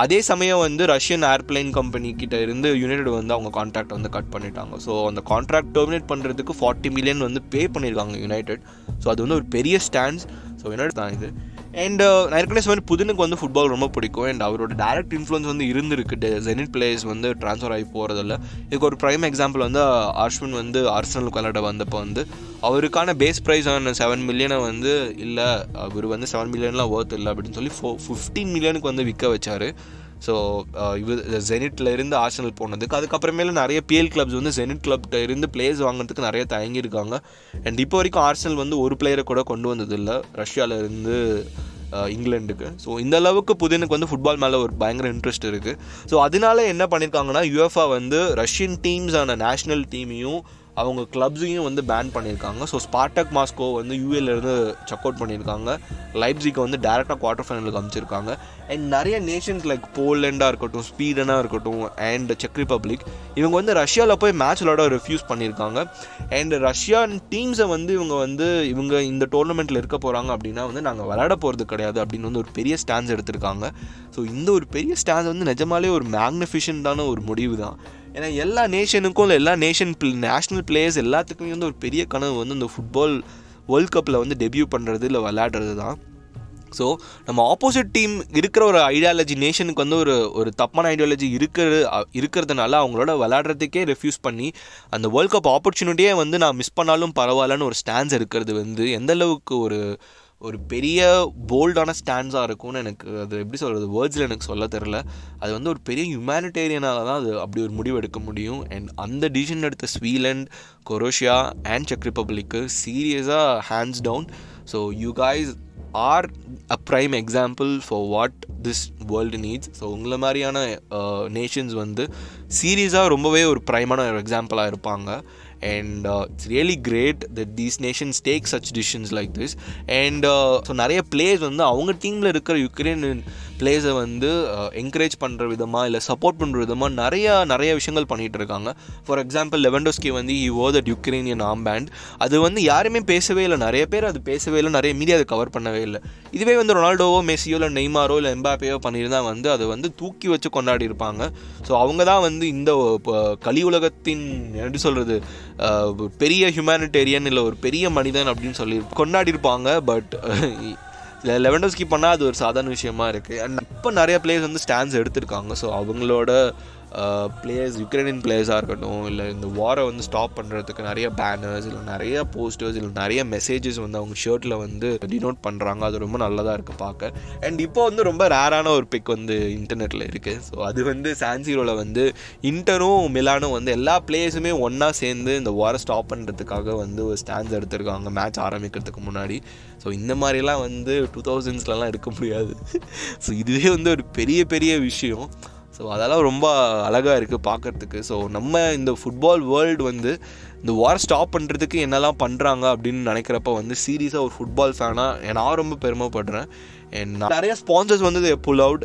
அதே சமயம் வந்து ரஷ்யன் ஏர்பிளைன் கம்பெனி கிட்ட இருந்து யுனைடெட் வந்து அவங்க கான்ட்ராக்ட் வந்து கட் பண்ணிட்டாங்க. ஸோ அந்த கான்ட்ராக்ட் டெர்மினேட் பண்ணுறதுக்கு ஃபார்ட்டி மில்லியன் வந்து பே பண்ணியிருக்காங்க யுனைடெட் ஸோ அது வந்து ஒரு பெரிய ஸ்டாண்ட்ஸ் ஸோ என்னோட தான் இது. அண்ட் uh, நான் ஏற்கனவே சொன்ன புதினுக்கு வந்து ஃபுட்பால் ரொம்ப பிடிக்கும். அண்ட் அவரோட டேரக்ட் இன்ஃப்ளூயன்ஸ் வந்து இருந்திருக்கு. ஜெனிட் பிளேயர்ஸ் வந்து ட்ரான்ஸ்ஃபர் ஆகி போகிறதில்ல இதுக்கு ஒரு ப்ரைம் எக்ஸாம்பிள் வந்து uh, அர்ஷ்வின் வந்து ஆர்சனலுக்கு விளையாட வந்தப்போ வந்து அவருக்கான பேஸ் ப்ரைஸ் ஆன செவன் மில்லியனை வந்து இல்லை அவர் வந்து செவன் மில்லியன்லாம் ஒர்த் இல்லை அப்படின்னு சொல்லி ஃபோ ஃபிஃப்டீன் மில்லியனுக்கு வந்து விற்க வச்சாரு. ஸோ இது ஜெனிட்ல இருந்து ஆர்சனல் போனதுக்கு அதுக்கப்புறமேல நிறைய பிஎல் கிளப்ஸ் வந்து ஜெனிட் கிளப்கிட்ட இருந்து பிளேயர்ஸ் வாங்குறதுக்கு நிறைய தயங்கியிருக்காங்க. அண்ட் இப்போ வரைக்கும் ஆர்சனல் வந்து ஒரு பிளேயரை கூட கொண்டு வந்ததில்லை ரஷ்யாவிலேருந்து இருந்து uh, இங்கிலாந்துக்கு. ஸோ இந்த அளவுக்கு புதினுக்கு வந்து ஃபுட்பால் மேலே ஒரு பயங்கர இன்ட்ரெஸ்ட் இருக்குது ஸோ அதனால என்ன பண்ணியிருக்காங்கன்னா யூஎஃப்ஆ வந்து ரஷ்யன் டீம்ஸான நேஷ்னல் டீமையும் அவங்க கிளப்ஸையும் வந்து பேன் பண்ணியிருக்காங்க. ஸோ ஸ்பார்டக் மாஸ்கோ வந்து யூஏலேருந்து செக் அவுட் பண்ணியிருக்காங்க. லைப்ஸிக்கு வந்து டேரெக்டாக குவார்ட்டர் ஃபைனலுக்கு அமைச்சிருக்காங்க அண்ட் நிறைய நேஷன்ஸ் லைக் போலண்டாக இருக்கட்டும் ஸ்வீடனாக இருக்கட்டும் அண்ட் செக் ரிப்பப்ளிக் இவங்க வந்து ரஷ்யாவில் போய் மேட்ச் விளாட ரெஃப்யூஸ் பண்ணியிருக்காங்க. அண்ட் ரஷ்யான் டீம்ஸை வந்து இவங்க வந்து இவங்க இந்த டோர்னமெண்ட்டில் இருக்க போகிறாங்க அப்படின்னா வந்து நாங்கள் விளாட போகிறது கிடையாது அப்படின்னு வந்து ஒரு பெரிய ஸ்டாண்ட்ஸ் எடுத்திருக்காங்க. ஸோ இந்த ஒரு பெரிய ஸ்டாண்ட்ஸ் வந்து நிஜமாலே ஒரு மேக்னிஃபிஷன்டான ஒரு முடிவு தான் ஏன்னா எல்லா நேஷனுக்கும் இல்லை எல்லா நேஷன் நேஷ்னல் பிளேயர்ஸ் எல்லாத்துக்குமே வந்து ஒரு பெரிய கனவு வந்து இந்த ஃபுட்பால் வேர்ல்ட் கப்பில் வந்து டெபியூ பண்ணுறது இல்லை விளையாடுறது தான். ஸோ நம்ம ஆப்போசிட் டீம் இருக்கிற ஒரு ஐடியாலஜி நேஷனுக்கு வந்து ஒரு ஒரு தப்பான ஐடியாலஜி இருக்கிறது இருக்கிறதுனால அவங்களோட விளையாடுறதுக்கே ரெஃப்யூஸ் பண்ணி அந்த வேர்ல்ட் கப் ஆப்பர்ச்சுனிட்டியே வந்து நான் மிஸ் பண்ணாலும் பரவாயில்லன்னு ஒரு ஸ்டாண்ட்ஸ் இருக்கிறது வந்து எந்தளவுக்கு ஒரு ஒரு பெரிய போல்டான ஸ்டாண்ட்ஸாக இருக்கும்னு எனக்கு அது எப்படி சொல்கிறது வேர்ட்ஸில் எனக்கு சொல்ல தெரில அது வந்து ஒரு பெரிய ஹியூமானிட்டேரியனால தான் அது அப்படி ஒரு முடிவு எடுக்க முடியும். அண்ட் அந்த டிசிஷன் எடுத்த ஸ்வீலண்ட் கொரோஷியா அண்ட் செக் ரிப்பப்ளிக்கு சீரியஸாக hands down so you guys are a prime example for what this world needs so உங்களை மாதிரியான uh, நேஷன்ஸ் வந்து சீரியஸாக ரொம்பவே ஒரு ப்ரைமான ஒரு எக்ஸாம்பிளாக இருப்பாங்க. And it's really great that these nations take such decisions like this and so நிறைய பிளேயர்ஸ் வந்து அவங்க டீமில் இருக்கிற யுக்ரைன் பிளேஸை வந்து என்கரேஜ் பண்ணுற விதமாக இல்லை சப்போர்ட் பண்ணுற விதமாக நிறையா நிறைய விஷயங்கள் பண்ணிகிட்டு இருக்காங்க. ஃபார் எக்ஸாம்பிள் லெவன்டோஸ்கி வந்து இ ஓ தட் யுக்ரைனியன் ஆம் பேண்ட் அது வந்து யாருமே பேசவே இல்லை. நிறைய பேர் அது பேசவே இல்லை. நிறைய மீடியா அதை கவர் பண்ணவே இல்லை. இதுவே வந்து ரொனால்டோவோ மெஸ்ஸியோ இல்லை நெய்மாரோ இல்லை எம்பாப்பேயோ பண்ணியிருந்தால் வந்து அதை வந்து தூக்கி வச்சு கொண்டாடி இருப்பாங்க. ஸோ அவங்க தான் வந்து இந்த இப்போ கலி உலகத்தின் எப்படி சொல்கிறது பெரிய ஹியூமனிடேரியன் இல்லை ஒரு பெரிய மனிதன் அப்படின்னு சொல்லி கொண்டாடி இருப்பாங்க. பட் லெவன்டோஸ்கி பண்ணால் அது ஒரு சாதாரண விஷயமா இருக்குது அண்ட் இப்போ நிறைய பிளேயர்ஸ் வந்து ஸ்டாண்ட்ஸ் எடுத்திருக்காங்க. ஸோ அவங்களோட பிளேயர்ஸ் யுக்ரைனியன் பிளேயர்ஸாக இருக்கட்டும் இல்லை இந்த வாரை வந்து ஸ்டாப் பண்ணுறதுக்கு நிறைய பேனர்ஸ் இல்லை நிறைய போஸ்டர்ஸ் இல்லை நிறைய மெசேஜஸ் வந்து அவங்க ஷர்ட்டில் வந்து டினோட் பண்ணுறாங்க அது ரொம்ப நல்லதாக இருக்குது பார்க்க. அண்ட் இப்போ வந்து ரொம்ப ரேரான ஒரு பிக் வந்து இன்டர்நெட்டில் இருக்குது ஸோ அது வந்து சான்சீரோவில் வந்து இன்டரும் மிலானும் வந்து எல்லா பிளேயர்ஸுமே ஒன்றா சேர்ந்து இந்த வாரை ஸ்டாப் பண்ணுறதுக்காக வந்து ஒரு ஸ்டாண்ட்ஸ் எடுத்திருக்காங்க. மேட்ச் ஆரம்பிக்கிறதுக்கு முன்னாடி. ஸோ இந்த மாதிரிலாம் வந்து டூ தௌசண்ட்ஸ்லலாம் எடுக்க முடியாது. ஸோ இதுவே வந்து ஒரு பெரிய பெரிய விஷயம். ஸோ அதெல்லாம் ரொம்ப அழகாக இருக்குது பார்க்குறதுக்கு ஸோ நம்ம இந்த ஃபுட்பால் வேர்ல்டு வந்து இந்த வார் ஸ்டாப் பண்ணுறதுக்கு என்னெல்லாம் பண்ணுறாங்க அப்படின்னு நினைக்கிறப்ப வந்து சீரியஸாக ஒரு ஃபுட்பால் ஃபேனாக நான் ரொம்ப பெருமைப்படுறேன். அண்ட் நிறைய ஸ்பான்சர்ஸ் வந்து புல் அவுட்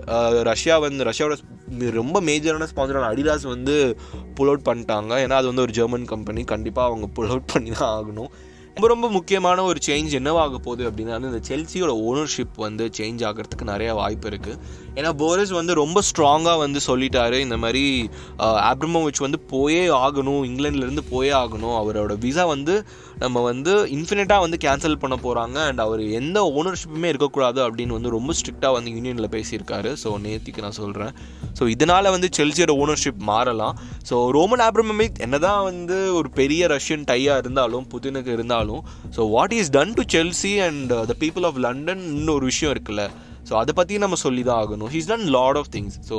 ரஷ்யா வந்து ரஷ்யாவோட ரொம்ப மேஜரான ஸ்பான்சரான அடிடாஸ் வந்து புல் அவுட் பண்ணிட்டாங்க. ஏன்னா அது வந்து ஒரு ஜெர்மன் கம்பெனி கண்டிப்பாக அவங்க புல் அவுட் பண்ணி தான் ஆகணும். ரொம்ப ரொம்ப முக்கியமான ஒரு சேஞ்ச் என்னவாக போகுது அப்படின்னா இந்த செல்சியோட ஓனர்ஷிப் வந்து சேஞ்ச் ஆகிறதுக்கு நிறைய வாய்ப்பு இருக்குது ஏன்னா போரிஸ் வந்து ரொம்ப ஸ்ட்ராங்காக வந்து சொல்லிட்டாரு. இந்த மாதிரி ஆப்ரமோவிச் வந்து போயே ஆகணும் இங்கிலாந்துலேருந்து போயே ஆகணும். அவரோட விசா வந்து நம்ம வந்து இன்ஃபினிட்டாக வந்து கேன்சல் பண்ண போகிறாங்க அண்ட் அவர் எந்த ஓனர்ஷிப்புமே இருக்கக்கூடாது அப்படின்னு வந்து ரொம்ப ஸ்ட்ரிக்டாக வந்து யூனியனில் பேசியிருக்காரு. ஸோ நேத்திக்கு நான் சொல்கிறேன் ஸோ இதனால் வந்து செல்சியோட ஓனர்ஷிப் மாறலாம். ஸோ ரோமன் ஆப்ரமமிக் என்னதான் வந்து ஒரு பெரிய ரஷ்யன் டையாக இருந்தாலும் புதினுக்கு இருந்தாலும் so what is done to Chelsea and the people of London ஒரு விஷயம் இருக்குல்ல. ஸோ அதை பற்றி நம்ம சொல்லி தான் ஆகணும் he's done lot of things so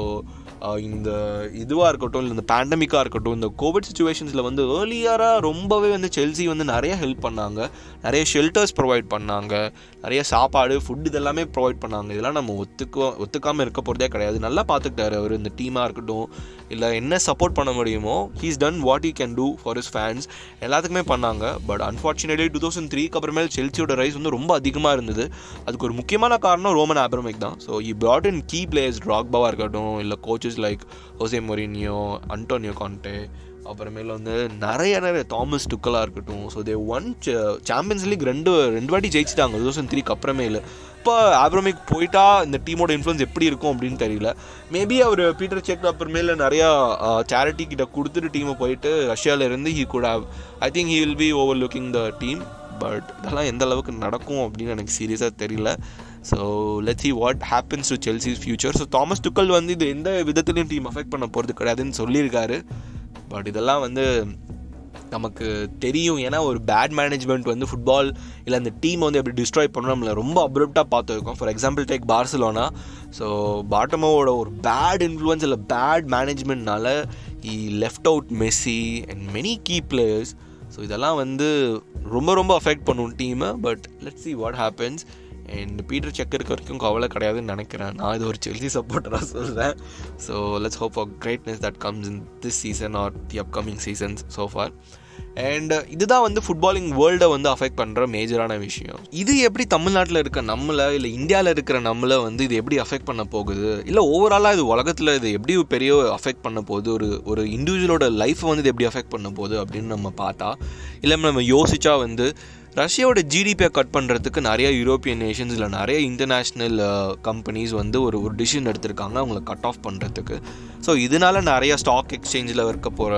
இந்த இதுவாக இருக்கட்டும் இல்லை இந்த பேண்டமிக்காக இருக்கட்டும் இந்த கோவிட் சுச்சுவேஷன்ஸில் வந்து ஏர்லியராக ரொம்பவே வந்து செல்சி வந்து நிறைய ஹெல்ப் பண்ணாங்க. நிறைய ஷெல்டர்ஸ் ப்ரொவைட் பண்ணாங்க. நிறைய சாப்பாடு ஃபுட் இதெல்லாமே ப்ரொவைட் பண்ணாங்க. இதெல்லாம் நம்ம ஒத்துக்க ஒத்துக்காமல் இருக்க போகிறதே கிடையாது. நல்லா பார்த்துக்கிட்டாரு அவர் இந்த டீமாக இருக்கட்டும் இல்லை என்ன சப்போர்ட் பண்ண முடியுமோ he's done what he can do for his fans எல்லாத்துக்குமே பண்ணாங்க. பட் அன்ஃபார்ச்சுனேட்லி டூ தௌசண்ட் த்ரீக்கு அப்புறமேல் செல்சியோட ரைஸ் வந்து ரொம்ப அதிகமாக இருந்தது. அதுக்கு ஒரு முக்கியமான காரணம் ரோமன் ஆப்ரமிக் தான். So he brought in key players ட்ராக்பாவாக இருக்கட்டும் இல்லை coaches like Jose Mourinho Antonio Conte அப்புறமேல வந்து நிறைய நிறைய தாமஸ் டுக்கலாக இருக்கட்டும். So they won Champions League ரெண்டு ரெண்டு வாட்டி ஜெயிச்சிட்டாங்க. டூ தௌசண்ட் த்ரீக்கு அப்புறமேல. இப்போ ஆப்ரமிக் போயிட்டா இந்த டீமோட இன்ஃப்ளூன்ஸ் எப்படி இருக்கும் அப்படின்னு தெரியல. மேபி அவர் பீட்டர் செக் அப்புறமேல நிறையா சேரிட்டி கிட்ட கொடுத்துட்டு டீமை போயிட்டு ரஷ்யாவிலேருந்து ஹீ கூட I think he will be over looking the team but இதெல்லாம் எந்த அளவுக்கு நடக்கும் அப்படின்னு எனக்கு சீரியஸாக தெரியல. So let see what happens to Chelsea's future so Thomas Tuchel வந்து இது எந்த விதத்துலையும் டீம் அஃபெக்ட் பண்ண போகிறது கிடையாதுன்னு சொல்லியிருக்காரு. பட் இதெல்லாம் வந்து நமக்கு தெரியும். ஏன்னா ஒரு பேட் மேனேஜ்மெண்ட் வந்து ஃபுட்பால் இல்லை அந்த டீம் வந்து எப்படி டிஸ்ட்ராய் பண்ணணும் நம்மளை ரொம்ப அப்ரப்டாக பார்த்துருக்கோம். For example take Barcelona so பாட்டமோவோட ஒரு பேட் இன்ஃப்ளூயன்ஸ் இல்லை bad மேனேஜ்மெண்ட்னால he left out Messi and many key players so இதெல்லாம் வந்து ரொம்ப ரொம்ப அஃபெக்ட் பண்ணும் டீமை but let see what happens and Peter Cech இருக்க வரைக்கும் கவலை கிடையாதுன்னு நினைக்கிறேன். நான் இது ஒரு செல்சி சப்போர்ட்டராக சொல்கிறேன் so let's hope for greatness that comes in this season or the upcoming seasons so for and இதுதான் வந்து ஃபுட்பாலிங் வேர்ல்டை வந்து அஃபெக்ட் பண்ணுற மேஜரான விஷயம். இது எப்படி தமிழ்நாட்டில் இருக்க நம்மளை இல்லை இந்தியாவில் இருக்கிற நம்மளை வந்து இது எப்படி அஃபெக்ட் பண்ண போகுது? இல்லை ஓவராலாக இது உலகத்தில் இது எப்படி பெரிய அஃபெக்ட் பண்ண போகுது? ஒரு ஒரு இண்டிவிஜுவலோட லைஃப்பை வந்து இது எப்படி அஃபெக்ட் பண்ண போகுது அப்படின்னு நம்ம பார்த்தா இல்லை நம்ம யோசிச்சா வந்து ரஷ்யாவோட ஜிடிபியை கட் பண்ணுறதுக்கு நிறைய யூரோப்பியன் நேஷன்ஸ் இல்லை நிறைய இன்டர்நேஷ்னல் கம்பெனிஸ் வந்து ஒரு ஒரு டிசிஷன் எடுத்திருக்காங்க. அவங்கள கட் ஆஃப் பண்ணுறதுக்கு ஸோ இதனால நிறைய ஸ்டாக் எக்ஸ்சேஞ்சில் இருக்க போகிற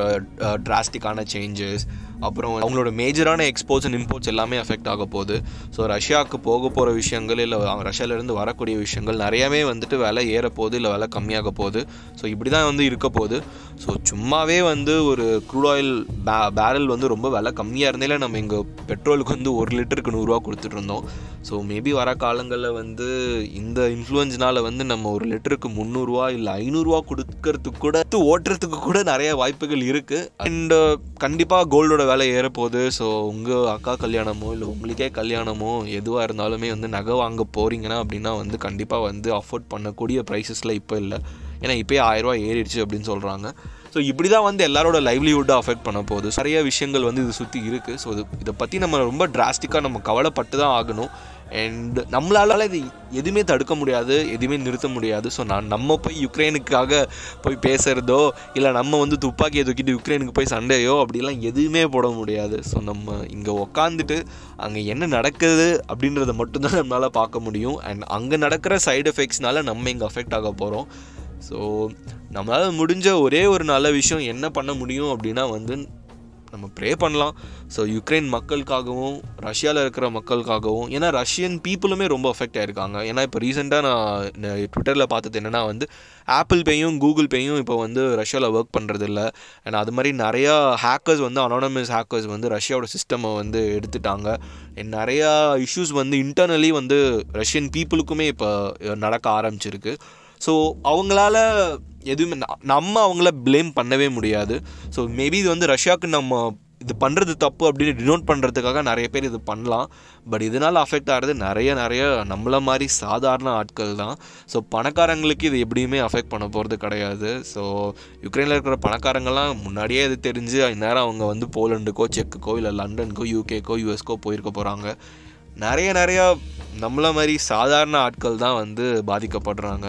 டிராஸ்டிக்கான சேஞ்சஸ் அப்புறம் அவங்களோட மேஜரான எக்ஸ்போர்ட்ஸ் அண்ட் இம்போர்ட்ஸ் எல்லாமே அஃபெக்ட் ஆக போகுது. ஸோ ரஷ்யாவுக்கு போக போகிற விஷயங்கள் இல்லை ரஷ்யாவிலேருந்து வரக்கூடிய விஷயங்கள் நிறையவே வந்துட்டு விலை ஏற போகுது இல்லை விலை கம்மியாக போகுது. ஸோ இப்படி தான் வந்து இருக்க போகுது. ஸோ சும்மாவே வந்து ஒரு க்ரூட் ஆயில் பே பேரல் வந்து ரொம்ப விலை கம்மியாக இருந்தாலே நம்ம இங்கே பெட்ரோலுக்கு வந்து ஒரு லிட்டருக்கு நூறுரூவா கொடுத்துட்ருந்தோம். ஸோ மேபி வர காலங்களில் வந்து இந்த இன்ஃப்ளூயன்ஸ்னால் வந்து நம்ம ஒரு லிட்டருக்கு முந்நூறுரூவா இல்லை ஐநூறுரூவா கொடுக்கறதுக்கு கூட ஓட்டுறதுக்கு கூட நிறைய வாய்ப்புகள் இருக்குது அண்டு கண்டிப்பாக கோல்டோட விலை ஏறப்போகுது. ஸோ உங்கள் அக்கா கல்யாணமோ இல்லை உங்களுக்கே கல்யாணமோ எதுவாக இருந்தாலுமே வந்து நகை வாங்க போகிறீங்கன்னா அப்படின்னா வந்து கண்டிப்பாக வந்து அஃபோர்ட் பண்ணக்கூடிய ப்ரைஸஸில் இப்போ இல்லை. ஏன்னா இப்போயே ஆயிரரூவா ஏறிடுச்சு அப்படின்னு சொல்கிறாங்க ஸோ இப்படி தான் வந்து எல்லாரோட லைவ்லிஹுட்டை அஃபெக்ட் பண்ண போகுது. நிறைய விஷயங்கள் வந்து இது சுற்றி இருக்குது ஸோ இது இதை பற்றி நம்ம ரொம்ப டிராஸ்டிக்காக நம்ம கவலைப்பட்டு தான் ஆகணும். அண்ட் நம்மளால இது எதுவுமே தடுக்க முடியாது எதுவுமே நிறுத்த முடியாது. ஸோ நான் நம்ம போய் யுக்ரைனுக்காக போய் பேசுகிறதோ இல்லை நம்ம வந்து துப்பாக்கியை தூக்கிட்டு யுக்ரைனுக்கு போய் சண்டையோ அப்படிலாம் எதுவுமே போட முடியாது. ஸோ நம்ம இங்கே உக்காந்துட்டு அங்கே என்ன நடக்குது அப்படின்றத மட்டும்தான் நம்மளால் பார்க்க முடியும். அண்ட் அங்கே நடக்கிற சைடு எஃபெக்ட்ஸ்னால நம்ம இங்கே அஃபெக்ட் ஆக போகிறோம் ஸோ நம்மளால் முடிஞ்ச ஒரே ஒரு நல்ல விஷயம் என்ன பண்ண முடியும் அப்படின்னா வந்து நம்ம ப்ரே பண்ணலாம். ஸோ யுக்ரைன் மக்களுக்காகவும் ரஷ்யாவில் இருக்கிற மக்களுக்காகவும் ஏன்னா ரஷ்யன் பீப்புளுமே ரொம்ப அஃபெக்ட் ஆகிருக்காங்க ஏன்னா இப்போ ரீசெண்டாக நான் ட்விட்டரில் பார்த்தது என்னென்னா வந்து ஆப்பிள் பேயும் கூகுள் பேயும் இப்போ வந்து ரஷ்யாவில் ஒர்க் பண்ணுறது இல்லை ஏன்னா அது மாதிரி நிறையா ஹேக்கர்ஸ் வந்து அனானமஸ் ஹேக்கர்ஸ் வந்து ரஷ்யாவோட சிஸ்டமை வந்து எடுத்துட்டாங்க. நிறையா இஷ்யூஸ் வந்து இன்டர்னலி வந்து ரஷ்யன் பீப்புளுக்குமே இப்போ நடக்க ஆரம்பிச்சிருக்கு. ஸோ அவங்களால எதுவுமே ந- நம்ம அவங்கள ப்ளேம் பண்ணவே முடியாது. ஸோ மேபி இது வந்து ரஷ்யாவுக்கு நம்ம இது பண்ணுறது தப்பு அப்படின்னு டினோட் பண்ணுறதுக்காக நிறைய பேர் இது பண்ணலாம். பட் இதனால் அஃபெக்ட் ஆகிறது நிறைய நிறைய நம்மள மாதிரி சாதாரண ஆட்கள் தான். ஸோ பணக்காரங்களுக்கு இது எப்படியுமே அஃபெக்ட் பண்ண போகிறது கிடையாது. ஸோ யுக்ரைனில் இருக்கிற பணக்காரங்கள்லாம் முன்னாடியே இது தெரிஞ்சு இந்நேரம் அவங்க வந்து போலண்டுக்கோ செக்குக்கோ இல்லை லண்டனுக்கோ யூகேக்கோ யூஎஸ்க்கோ போயிருக்க போகிறாங்க நிறைய நிறையா நம்மளை மாதிரி சாதாரண ஆட்கள் தான் வந்து பாதிக்கப்படுறாங்க.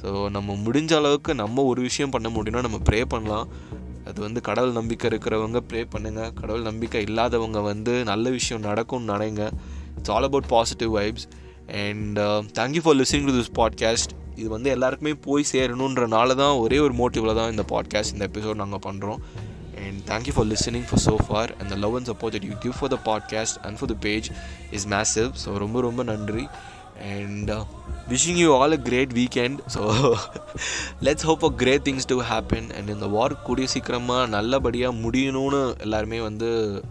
ஸோ நம்ம முடிஞ்ச அளவுக்கு நம்ம ஒரு விஷயம் பண்ண முடியும்னா நம்ம ப்ரே பண்ணலாம். அது வந்து கடவுள் நம்பிக்கை இருக்கிறவங்க ப்ரே பண்ணுங்க. கடவுள் நம்பிக்கை இல்லாதவங்க வந்து நல்ல விஷயம் நடக்கும்னு நினைங்க. It's all about positive vibes and thank you for listening to this podcast இது வந்து எல்லாருக்குமே போய் சேரணுன்றனால தான் ஒரே ஒரு மோட்டிவில் தான் இந்த பாட்காஸ்ட் இந்த எபிசோட் நாங்கள் பண்ணுறோம் and thank you for listening for so far. And the love and support that you give for the podcast and for the page is massive. So ரொம்ப ரொம்ப நன்றி. And uh, wishing you all a great weekend so let's hope for great things to happen and இந்த வார் கூடிய சீக்கிரமாக நல்லபடியாக முடியணும்னு எல்லாருமே வந்து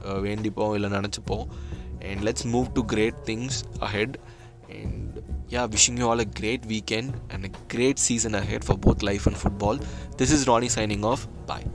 uh, வேண்டிப்போம் இல்லை நினச்சிப்போம் and let's move to great things ahead and yeah wishing you all a great weekend and a great season ahead for both life and football this is ronnie signing off bye